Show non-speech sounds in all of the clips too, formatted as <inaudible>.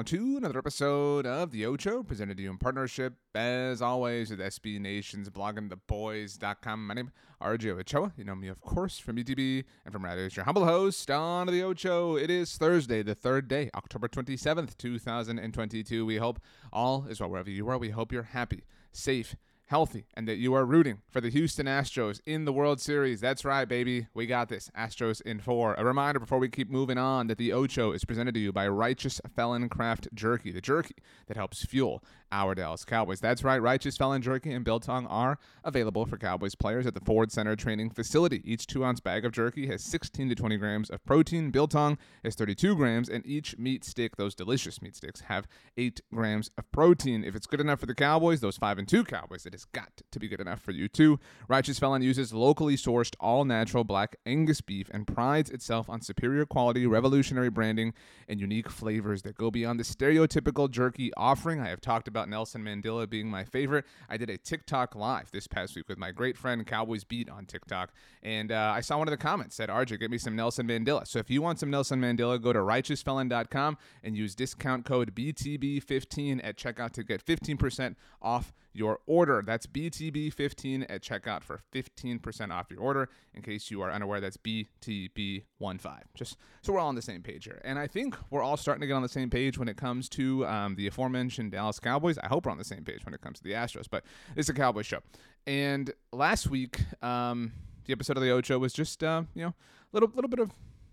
now to another episode of The Ocho, presented to you in partnership, as always, with SB Nation's bloggingtheboys.com. My name is RJ Ochoa. You know me, of course, from BTB and from Radio. Your humble host on The Ocho. It is Thursday, the third day, October 27th, 2022. We hope all is well wherever you are. We hope you're happy, safe, healthy and that you are rooting for the Houston Astros in the World Series. That's right, baby. We got this. Astros in four. A reminder before we keep moving on that the Ocho is presented to you by Righteous Felon Craft Jerky, the jerky that helps fuel our Dallas Cowboys. That's right. Righteous Felon Jerky and Biltong are available for Cowboys players at the Ford Center Training Facility. Each two ounce bag of jerky has 16 to 20 grams of protein. Biltong has 32 grams, and each meat stick, those delicious meat sticks, have 8 grams of protein. If it's good enough for the Cowboys, those 5 and 2 Cowboys, it has got to be good enough for you too. Righteous Felon uses locally sourced, all natural black Angus beef and prides itself on superior quality, revolutionary branding, and unique flavors that go beyond the stereotypical jerky offering. I have talked about Nelson Mandela being my favorite. I did a TikTok live this past week with my great friend Cowboys Beat on TikTok, and uh, I saw one of the comments said, "RJ, get me some Nelson Mandela." So if you want some Nelson Mandela, go to righteousfelon.com and use discount code BTB15 at checkout to get 15% off your order. That's BTB15 at checkout for 15% off your order. In case you are unaware, that's BTB15. Just so we're all on the same page here. And I think we're all starting to get on the same page when it comes to um, the aforementioned Dallas Cowboys. I hope we're on the same page when it comes to the Astros, but it's a Cowboys show. And last week, um, the episode of the Ocho was just, uh, you know, a little, little bit of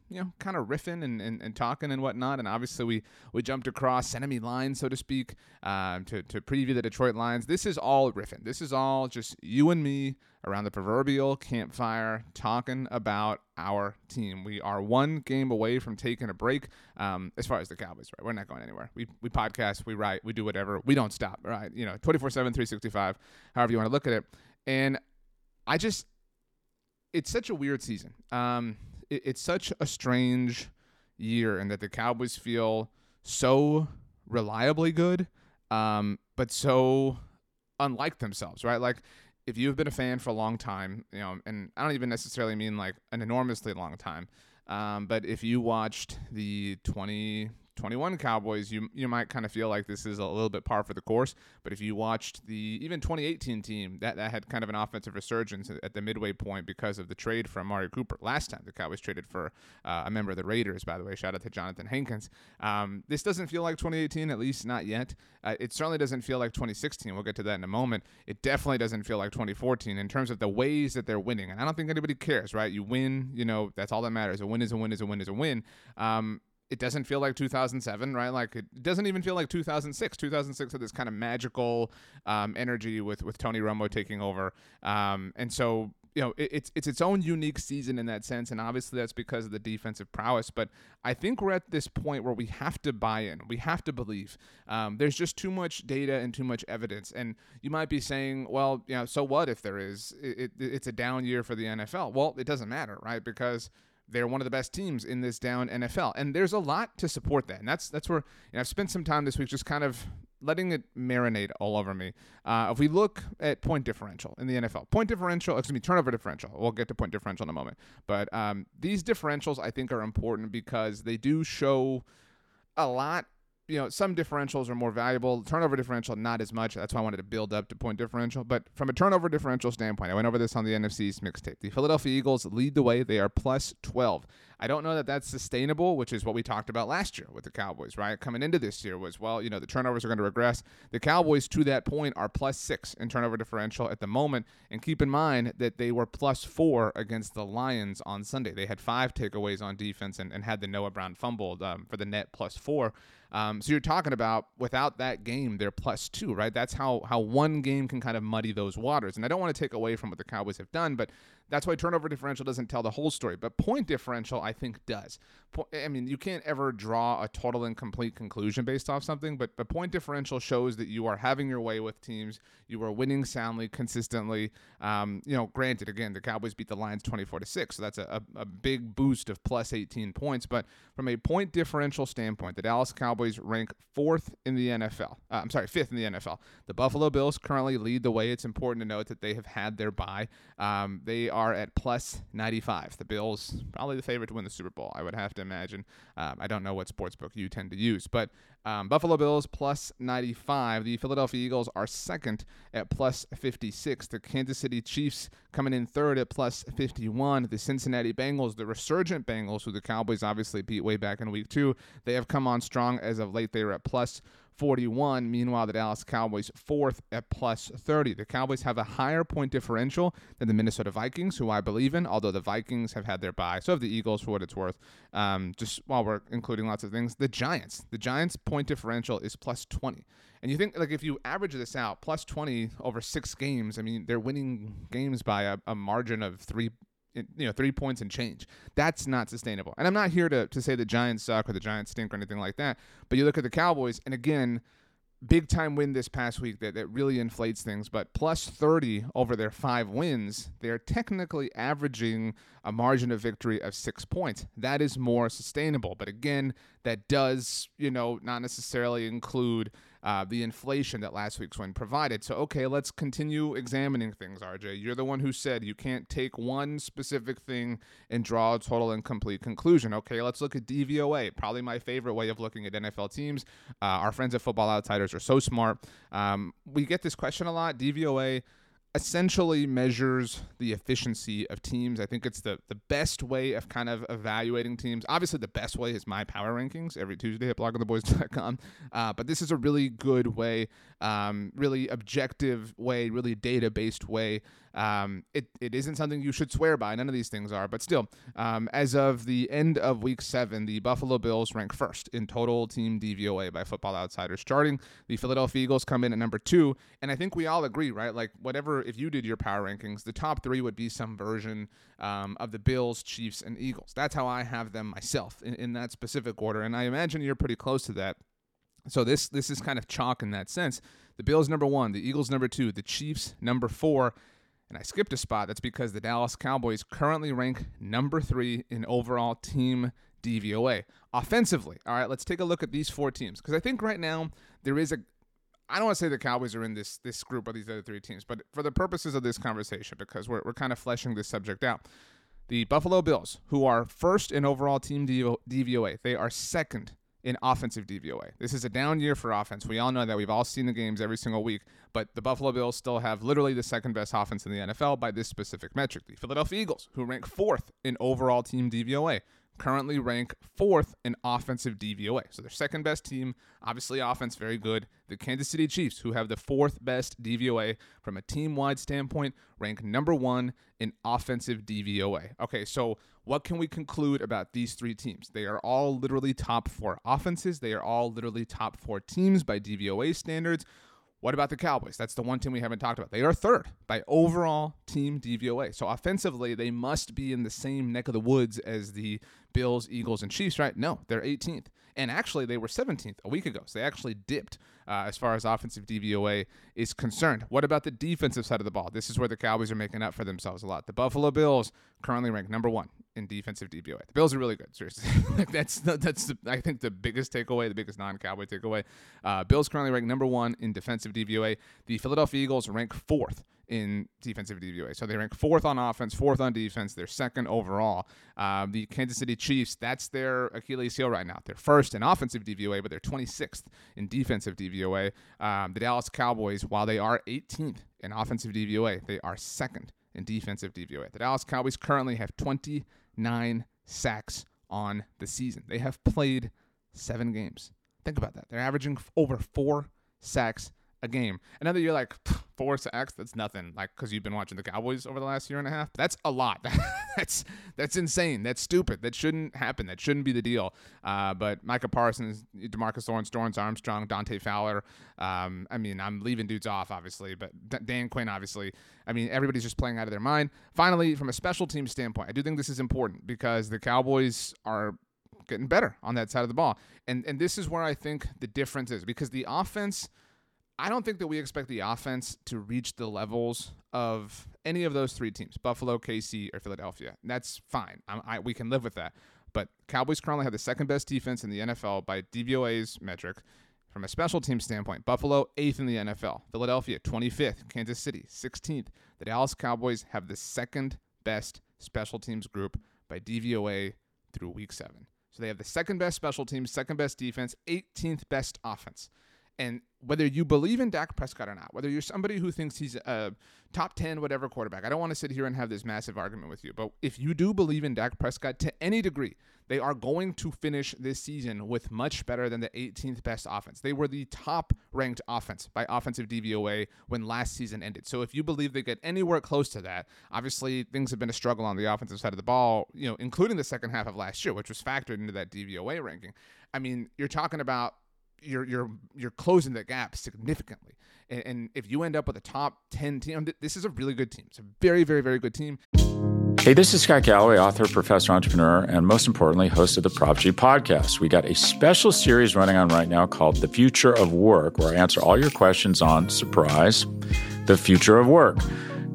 you know, kind of riffing and, and, and talking and whatnot. And obviously, we, we jumped across enemy lines, so to speak, um, to, to preview the Detroit Lions. This is all riffing. This is all just you and me around the proverbial campfire talking about our team. We are one game away from taking a break um, as far as the Cowboys, right? We're not going anywhere. We, we podcast, we write, we do whatever. We don't stop, right? You know, 24 7, 365, however you want to look at it. And I just, it's such a weird season. Um, it, it's such a strange year and that the Cowboys feel so reliably good, um, but so unlike themselves, right? Like if you've been a fan for a long time, you know, and I don't even necessarily mean like an enormously long time, um, but if you watched the 20 21 Cowboys, you you might kind of feel like this is a little bit par for the course. But if you watched the even 2018 team, that, that had kind of an offensive resurgence at the midway point because of the trade from Amari Cooper. Last time the Cowboys traded for uh, a member of the Raiders, by the way. Shout out to Jonathan Hankins. Um, this doesn't feel like 2018, at least not yet. Uh, it certainly doesn't feel like 2016. We'll get to that in a moment. It definitely doesn't feel like 2014 in terms of the ways that they're winning. And I don't think anybody cares, right? You win, you know, that's all that matters. A win is a win is a win is a win. Um, it doesn't feel like 2007, right? Like it doesn't even feel like 2006. 2006 had this kind of magical um, energy with with Tony Romo taking over, um, and so you know it, it's it's its own unique season in that sense, and obviously that's because of the defensive prowess. But I think we're at this point where we have to buy in, we have to believe. Um, there's just too much data and too much evidence, and you might be saying, well, you know, so what if there is? It, it, it's a down year for the NFL. Well, it doesn't matter, right? Because they're one of the best teams in this down NFL, and there's a lot to support that. And that's that's where I've spent some time this week just kind of letting it marinate all over me. Uh, if we look at point differential in the NFL, point differential, excuse me, turnover differential. We'll get to point differential in a moment, but um, these differentials I think are important because they do show a lot you know, some differentials are more valuable. Turnover differential, not as much. That's why I wanted to build up to point differential. But from a turnover differential standpoint, I went over this on the NFC's mixtape. The Philadelphia Eagles lead the way. They are plus 12. I don't know that that's sustainable, which is what we talked about last year with the Cowboys, right? Coming into this year was, well, you know, the turnovers are going to regress. The Cowboys, to that point, are plus six in turnover differential at the moment. And keep in mind that they were plus four against the Lions on Sunday. They had five takeaways on defense and, and had the Noah Brown fumbled um, for the net plus four. Um, so you're talking about without that game, they're plus two, right? That's how how one game can kind of muddy those waters. And I don't want to take away from what the Cowboys have done, but that's why turnover differential doesn't tell the whole story, but point differential I think does. I mean, you can't ever draw a total and complete conclusion based off something, but the point differential shows that you are having your way with teams. You are winning soundly, consistently. Um, you know, granted, again, the Cowboys beat the Lions 24 to six, so that's a, a, a big boost of plus 18 points. But from a point differential standpoint, the Dallas Cowboys rank fourth in the NFL. Uh, I'm sorry, fifth in the NFL. The Buffalo Bills currently lead the way. It's important to note that they have had their bye. Um, they are at plus 95. The Bills probably the favorite to win the Super Bowl. I would have to imagine. Um, I don't know what sports book you tend to use, but um, Buffalo Bills plus 95. The Philadelphia Eagles are second at plus 56. The Kansas City Chiefs coming in third at plus 51. The Cincinnati Bengals, the resurgent Bengals, who the Cowboys obviously beat way back in week two, they have come on strong as of late. They are at plus 41. Meanwhile, the Dallas Cowboys fourth at plus 30. The Cowboys have a higher point differential than the Minnesota Vikings, who I believe in, although the Vikings have had their bye. So have the Eagles, for what it's worth. Um, just while we're including lots of things, the Giants. The Giants' point differential is plus 20. And you think, like, if you average this out, plus 20 over six games, I mean, they're winning games by a, a margin of three you know three points and change. That's not sustainable. And I'm not here to to say the Giants suck or the Giants stink or anything like that. But you look at the Cowboys, and again, big time win this past week that, that really inflates things. But plus 30 over their five wins, they're technically averaging a margin of victory of six points. That is more sustainable. But again, that does, you know, not necessarily include uh, the inflation that last week's win provided. So, okay, let's continue examining things, RJ. You're the one who said you can't take one specific thing and draw a total and complete conclusion. Okay, let's look at DVOA, probably my favorite way of looking at NFL teams. Uh, our friends at Football Outsiders are so smart. Um, we get this question a lot. DVOA essentially measures the efficiency of teams. I think it's the, the best way of kind of evaluating teams. Obviously, the best way is my power rankings every Tuesday at bloggingtheboys.com. Uh, but this is a really good way, um, really objective way, really data based way um, it, it isn't something you should swear by. None of these things are. But still, um, as of the end of week seven, the Buffalo Bills rank first in total team DVOA by Football Outsiders. Starting, the Philadelphia Eagles come in at number two. And I think we all agree, right? Like, whatever, if you did your power rankings, the top three would be some version um, of the Bills, Chiefs, and Eagles. That's how I have them myself in, in that specific order. And I imagine you're pretty close to that. So this this is kind of chalk in that sense. The Bills number one, the Eagles number two, the Chiefs number four, and I skipped a spot. That's because the Dallas Cowboys currently rank number three in overall team DVOA. Offensively, all right, let's take a look at these four teams because I think right now there is a. I don't want to say the Cowboys are in this this group or these other three teams, but for the purposes of this conversation, because we're, we're kind of fleshing this subject out, the Buffalo Bills, who are first in overall team DVOA, they are second in offensive DVOA. This is a down year for offense. We all know that. We've all seen the games every single week, but the Buffalo Bills still have literally the second best offense in the NFL by this specific metric. The Philadelphia Eagles, who rank fourth in overall team DVOA, currently rank fourth in offensive DVOA. So their second best team, obviously offense very good. The Kansas City Chiefs, who have the fourth best DVOA from a team wide standpoint, rank number one in offensive DVOA. Okay, so what can we conclude about these three teams? They are all literally top four offenses. They are all literally top four teams by DVOA standards. What about the Cowboys? That's the one team we haven't talked about. They are third by overall team DVOA. So offensively, they must be in the same neck of the woods as the Bills, Eagles, and Chiefs, right? No, they're 18th. And actually, they were 17th a week ago. So they actually dipped uh, as far as offensive DVOA is concerned. What about the defensive side of the ball? This is where the Cowboys are making up for themselves a lot. The Buffalo Bills currently ranked number one in defensive DVOA. The Bills are really good. Seriously, <laughs> that's the, that's the, I think the biggest takeaway, the biggest non-Cowboy takeaway. Uh, Bills currently ranked number one in defensive DVOA. The Philadelphia Eagles rank fourth in defensive DVOA. So they rank fourth on offense, fourth on defense. They're second overall. Uh, the Kansas City Chiefs, that's their Achilles heel right now. They're first in offensive DVOA, but they're 26th in defensive DVOA. Um, the Dallas Cowboys, while they are 18th in offensive DVOA, they are second in defensive DVOA. The Dallas Cowboys currently have 29 sacks on the season. They have played seven games. Think about that. They're averaging over four sacks a game. And then you're like, four sacks, that's nothing. Like, because you've been watching the Cowboys over the last year and a half. That's a lot. <laughs> that's that's insane. That's stupid. That shouldn't happen. That shouldn't be the deal. Uh, but Micah Parsons, DeMarcus Lawrence, Dorance Armstrong, Dante Fowler. Um, I mean, I'm leaving dudes off, obviously, but D- Dan Quinn, obviously. I mean, everybody's just playing out of their mind. Finally, from a special team standpoint, I do think this is important because the Cowboys are getting better on that side of the ball. And and this is where I think the difference is because the offense – I don't think that we expect the offense to reach the levels of any of those three teams Buffalo, KC, or Philadelphia. And that's fine. I, we can live with that. But Cowboys currently have the second best defense in the NFL by DVOA's metric. From a special team standpoint, Buffalo, eighth in the NFL. Philadelphia, 25th. Kansas City, 16th. The Dallas Cowboys have the second best special teams group by DVOA through week seven. So they have the second best special teams, second best defense, 18th best offense. And whether you believe in Dak Prescott or not, whether you're somebody who thinks he's a top 10 whatever quarterback, I don't want to sit here and have this massive argument with you, but if you do believe in Dak Prescott to any degree, they are going to finish this season with much better than the 18th best offense. They were the top ranked offense by offensive DVOA when last season ended. So if you believe they get anywhere close to that, obviously things have been a struggle on the offensive side of the ball, you know, including the second half of last year, which was factored into that DVOA ranking. I mean, you're talking about you're you're you're closing the gap significantly. And, and, if you end up with a top ten team, this is a really good team. It's a very very very good team. Hey, this is Scott Galloway, author, professor, entrepreneur, and most importantly, host of the Prop G podcast. We got a special series running on right now called The Future of Work, where I answer all your questions on surprise, the future of work.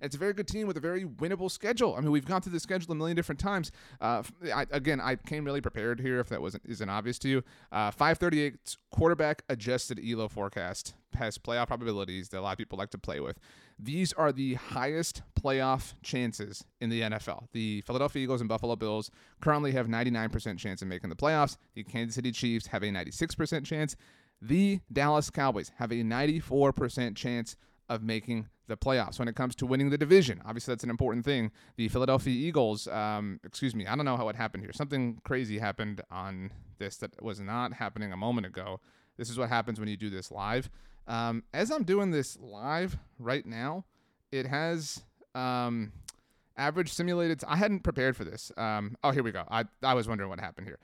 It's a very good team with a very winnable schedule. I mean, we've gone through the schedule a million different times. Uh, I, again, I came really prepared here. If that wasn't isn't obvious to you, uh, 538 quarterback adjusted ELO forecast has playoff probabilities that a lot of people like to play with. These are the highest playoff chances in the NFL. The Philadelphia Eagles and Buffalo Bills currently have 99% chance of making the playoffs. The Kansas City Chiefs have a 96% chance. The Dallas Cowboys have a 94% chance of making the playoffs when it comes to winning the division. Obviously, that's an important thing. The Philadelphia Eagles, um, excuse me, I don't know how it happened here. Something crazy happened on this that was not happening a moment ago. This is what happens when you do this live. Um, as I'm doing this live right now, it has um, average simulated. I hadn't prepared for this. Um, oh, here we go. I, I was wondering what happened here.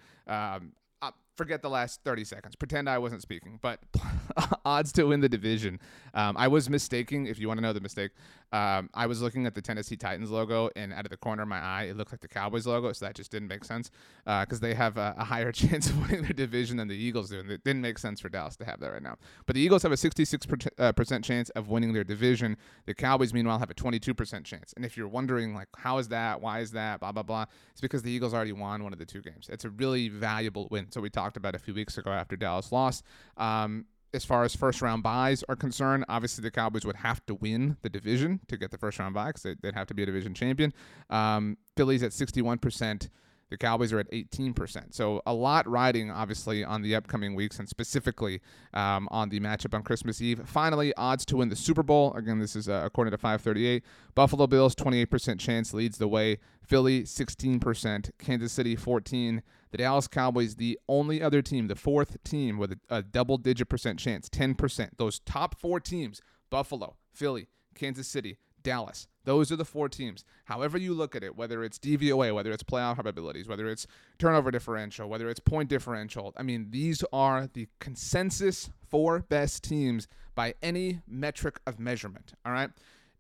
Forget the last 30 seconds. Pretend I wasn't speaking. But <laughs> odds to win the division. Um, I was mistaking, if you want to know the mistake. Um, I was looking at the Tennessee Titans logo, and out of the corner of my eye, it looked like the Cowboys logo. So that just didn't make sense because uh, they have a, a, higher <laughs> chance of winning their division than the Eagles do. And it didn't make sense for Dallas to have that right now. But the Eagles have a 66% uh, percent chance of winning their division. The Cowboys, meanwhile, have a 22% chance. And if you're wondering, like, how is that? Why is that? Blah, blah, blah. It's because the Eagles already won one of the two games. It's a really valuable win. So we talked about a few weeks ago after Dallas lost. Um, as far as first round byes are concerned, obviously the Cowboys would have to win the division to get the first round bye because they'd have to be a division champion. Um, Philly's at 61%. The Cowboys are at 18%. So a lot riding, obviously, on the upcoming weeks and specifically um, on the matchup on Christmas Eve. Finally, odds to win the Super Bowl. Again, this is uh, according to 538. Buffalo Bills, 28% chance leads the way. Philly, 16%. Kansas City, 14 The Dallas Cowboys, the only other team, the fourth team with a, a double digit percent chance, 10%. Those top four teams, Buffalo, Philly, Kansas City, Dallas. Those are the four teams. However you look at it, whether it's DVOA, whether it's playoff probabilities, whether it's turnover differential, whether it's point differential, I mean, these are the consensus four best teams by any metric of measurement. All right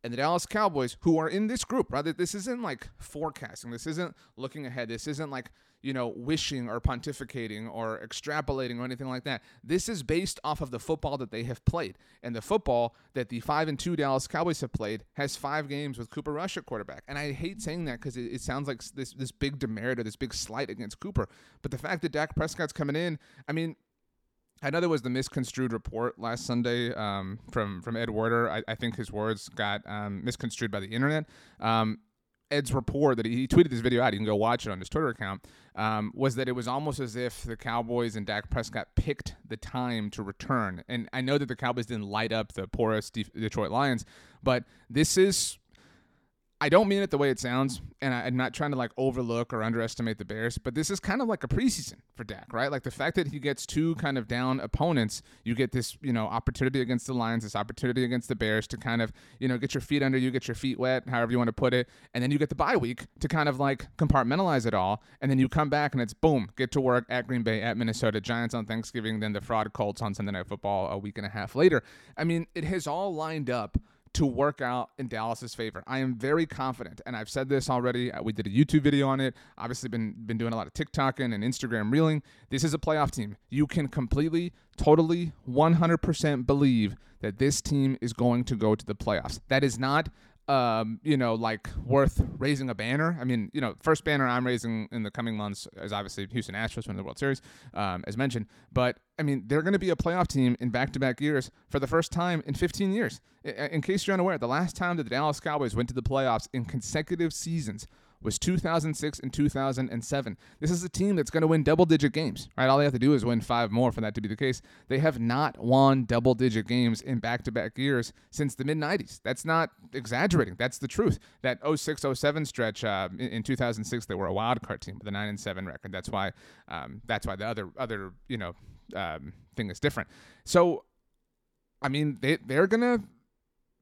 and the Dallas Cowboys, who are in this group, right? This isn't like forecasting. This isn't looking ahead. This isn't like, you know, wishing or pontificating or extrapolating or anything like that. This is based off of the football that they have played. And the football that the 5 and 2 Dallas Cowboys have played has five games with Cooper Rush at quarterback. And I hate saying that because it, it, sounds like this, this big demerit or this big slight against Cooper. But the fact that Dak Prescott's coming in, I mean, I know there was the misconstrued report last Sunday um, from from Ed Werder. I, I, think his words got um, misconstrued by the internet. Um, Ed's report that he, tweeted this video out, you can go watch it on his Twitter account, um, was that it was almost as if the Cowboys and Dak Prescott picked the time to return. And I know that the Cowboys didn't light up the porous Detroit Lions, but this is I don't mean it the way it sounds, and I, am not trying to like overlook or underestimate the Bears, but this is kind of like a preseason for Dak, right? Like the fact that he gets two kind of down opponents, you get this, you know, opportunity against the Lions, this opportunity against the Bears to kind of, you know, get your feet under you, get your feet wet, however you want to put it, and then you get the bye week to kind of like compartmentalize it all, and then you come back and it's boom, get to work at Green Bay, at Minnesota, Giants on Thanksgiving, then the fraud Colts on Sunday Night Football a week and a half later. I mean, it has all lined up to work out in Dallas's favor. I am very confident, and I've said this already. Uh, we did a YouTube video on it. Obviously, been been doing a lot of TikToking and Instagram reeling. This is a playoff team. You can completely, totally, 100% believe that this team is going to go to the playoffs. That is not um, you know, like worth raising a banner. I mean, you know, first banner I'm raising in the coming months is obviously Houston Astros winning the World Series, um, as mentioned. But I mean, they're going to be a playoff team in back-to-back years for the first time in 15 years. In case you're unaware, the last time that the Dallas Cowboys went to the playoffs in consecutive seasons was 2006 and 2007. This is a team that's going to win double digit games, right? All they have to do is win five more for that to be the case. They have not won double digit games in back to back years since the mid 90s. That's not exaggerating. That's the truth. That 06 07 stretch uh, in, in, 2006, they were a wild card team with a 9 and 7 record. That's why, um, that's why the other, other, you know, um, thing is different. So, I mean, they, they're going to,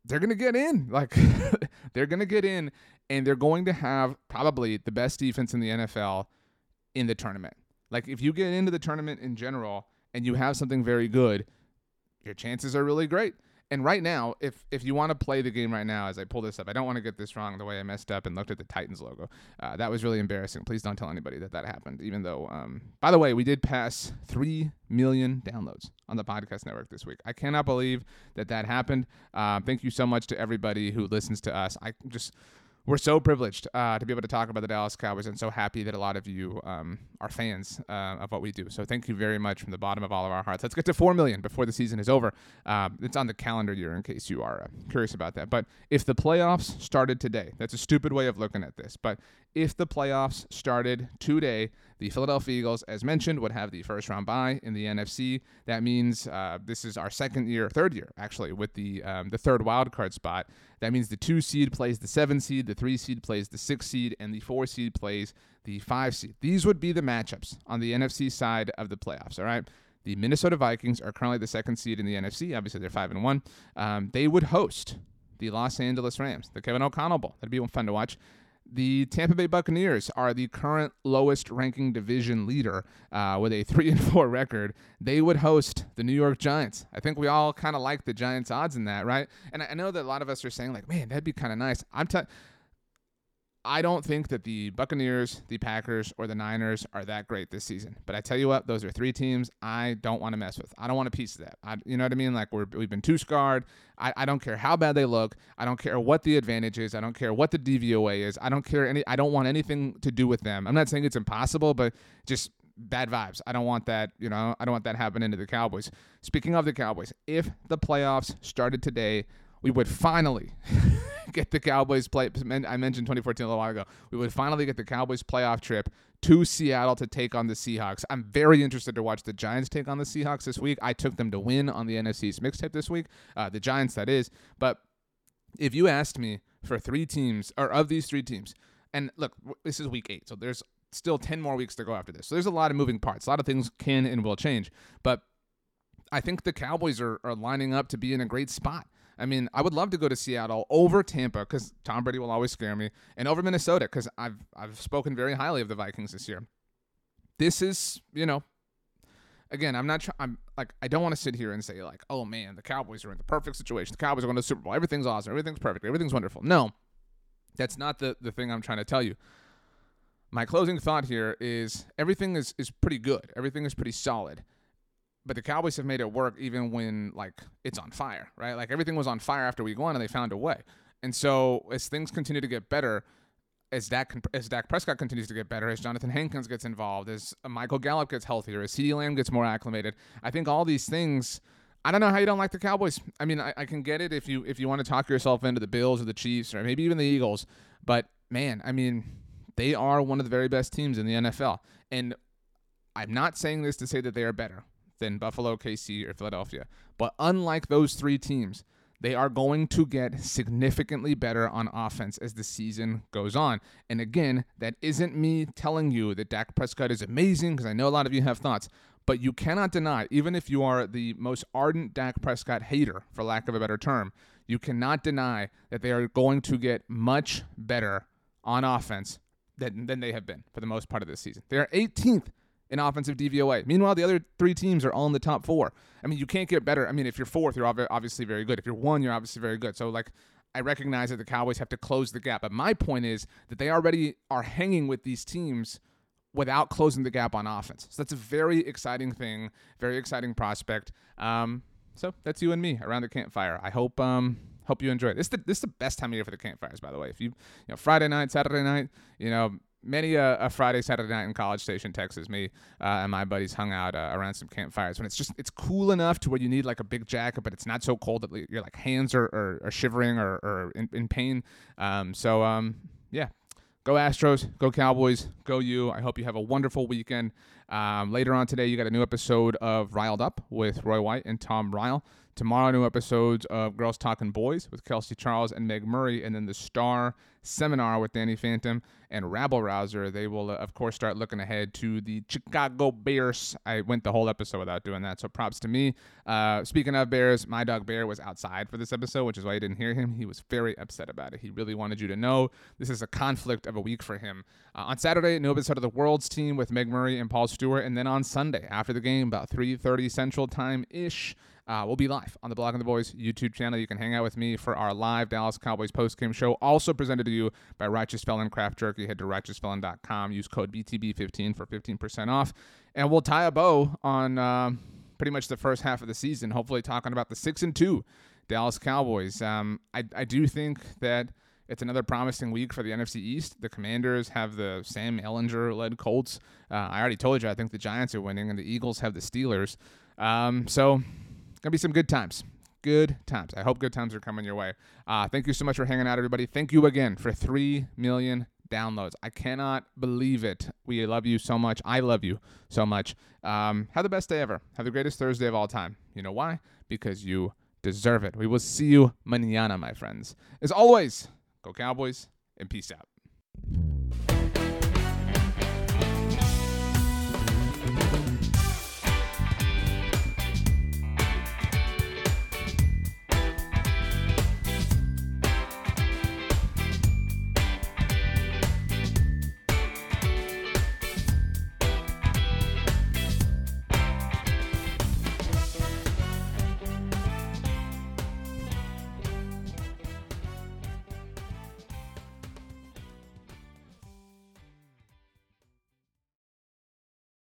they're to get in. Like, <laughs> they're to get in and they're going to have probably the best defense in the NFL in the tournament. Like if you get into the tournament in general and you have something very good, your chances are really great. And right now, if if you want to play the game right now, as I pull this up, I don't want to get this wrong. The way I messed up and looked at the Titans logo, uh, that was really embarrassing. Please don't tell anybody that that happened. Even though, um, by the way, we did pass three million downloads on the podcast network this week. I cannot believe that that happened. Uh, thank you so much to everybody who listens to us. I just we're so privileged uh, to be able to talk about the Dallas Cowboys and so happy that a lot of you um, are fans uh, of what we do. So thank you very much from the bottom of all of our hearts. Let's get to 4 million before the season is over. Um, it's on the calendar year in case you are uh, curious about that. But if the playoffs started today, that's a stupid way of looking at this. But if the playoffs started today, the Philadelphia Eagles, as mentioned, would have the first round bye in the NFC. That means uh, this is our second year, third year actually, with the um, the third wild card spot. That means the two seed plays the seven seed, the three seed plays the six seed, and the four seed plays the five seed. These would be the matchups on the NFC side of the playoffs. All right. The Minnesota Vikings are currently the second seed in the NFC. Obviously, they're five and one. Um, they would host the Los Angeles Rams, the Kevin O'Connell Bowl. That'd be fun to watch. The Tampa Bay Buccaneers are the current lowest ranking division leader uh, with a <laughs> 3 and 4 record. They would host the New York Giants. I think we all kind of like the Giants' odds in that, right? And I know that a lot of us are saying, like, man, that'd be kind of nice. I'm telling I don't think that the Buccaneers, the Packers, or the Niners are that great this season. But I tell you what, those are three teams I don't want to mess with. I don't want a piece of that. I, you know what I mean? Like we're, we've been too scarred. I, I don't care how bad they look. I don't care what the advantage is. I don't care what the DVOA is. I don't care any. I don't want anything to do with them. I'm not saying it's impossible, but just bad vibes. I don't want that, you know, I don't want that happening to the Cowboys. Speaking of the Cowboys, if the playoffs started today, we would finally <laughs> get the Cowboys play. I mentioned 2014 a little while ago. We would finally get the Cowboys playoff trip to Seattle to take on the Seahawks. I'm very interested to watch the Giants take on the Seahawks this week. I took them to win on the NFC's mixtape this week, uh, the Giants, that is. But if you asked me for three teams, or of these three teams, and look, this is week eight, so there's still 10 more weeks to go after this. So there's a lot of moving parts. A lot of things can and will change. But I think the Cowboys are, are lining up to be in a great spot. I mean, I would love to go to Seattle over Tampa because Tom Brady will always scare me, and over Minnesota because I've I've spoken very highly of the Vikings this year. This is, you know, again, I'm not. Try- I'm like I don't want to sit here and say like, oh man, the Cowboys are in the perfect situation. The Cowboys are going to the Super Bowl. Everything's awesome. Everything's perfect. Everything's wonderful. No, that's not the the thing I'm trying to tell you. My closing thought here is everything is is pretty good. Everything is pretty solid but the Cowboys have made it work even when like it's on fire, right? Like everything was on fire after week one, and they found a way. And so as things continue to get better, as Dak as Dak Prescott continues to get better, as Jonathan Hankins gets involved, as Michael Gallup gets healthier, as CeeDee Lamb gets more acclimated, I think all these things. I don't know how you don't like the Cowboys. I mean, I, I can get it if you if you want to talk yourself into the Bills or the Chiefs or maybe even the Eagles, but man, I mean, they are one of the very best teams in the NFL, and I'm not saying this to say that they are better than Buffalo, KC, or Philadelphia. But unlike those three teams, they are going to get significantly better on offense as the season goes on. And again, that isn't me telling you that Dak Prescott is amazing, because I know a lot of you have thoughts, but you cannot deny, even if you are the most ardent Dak Prescott hater, for lack of a better term, you cannot deny that they are going to get much better on offense than, than they have been for the most part of this season. They are 18th in offensive DVOA. Meanwhile, the other three teams are all in the top four. I mean, you can't get better. I mean, if you're fourth, you're obviously very good. If you're one, you're obviously very good. So, like, I recognize that the Cowboys have to close the gap. But my point is that they already are hanging with these teams without closing the gap on offense. So that's a very exciting thing, very exciting prospect. Um, so that's you and me around the campfire. I hope um, hope you enjoy it. This is the, this is the best time of year for the campfires, by the way. If you you know Friday night, Saturday night, you know many a, a, Friday, Saturday night in College Station, Texas, me uh, and my buddies hung out uh, around some campfires when it's just it's cool enough to where you need like a big jacket, but it's not so cold that your like hands are, are, are shivering or, or in, in pain. Um, so um, yeah, go Astros, go Cowboys, go you. I hope you have a wonderful weekend. Um, later on today, you got a new episode of Riled Up with Roy White and Tom Ryle. Tomorrow, new episodes of Girls Talking Boys with Kelsey Charles and Meg Murray, and then the Star Seminar with Danny Phantom and Rabble Rouser. They will, uh, of course, start looking ahead to the Chicago Bears. I went the whole episode without doing that, so props to me. Uh, speaking of Bears, my dog Bear was outside for this episode, which is why you didn't hear him. He was very upset about it. He really wanted you to know this is a conflict of a week for him. Uh, on Saturday, new episode of the World's Team with Meg Murray and Paul Stewart, and then on Sunday after the game, about 3:30 Central Time ish. Uh, we'll be live on the Blogging the Boys YouTube channel. You can hang out with me for our live Dallas Cowboys postgame show, also presented to you by Righteous Felon Craft Jerky. Head to righteousfelon.com. Use code BTB15 for 15% off. And we'll tie a bow on uh, pretty much the first half of the season, hopefully talking about the 6 and 2 Dallas Cowboys. Um, I, I do think that it's another promising week for the NFC East. The Commanders have the Sam Ehlinger led Colts. Uh, I already told you I think the Giants are winning, and the Eagles have the Steelers. Um, so gonna be some good times. Good times. I hope good times are coming your way. Uh, thank you so much for hanging out, everybody. Thank you again for three million downloads. I cannot believe it. We love you so much. I love you so much. Um, have the best day ever. Have the greatest Thursday of all time. You know why? Because you deserve it. We will see you mañana, my friends. As always, Go Cowboys, and peace out.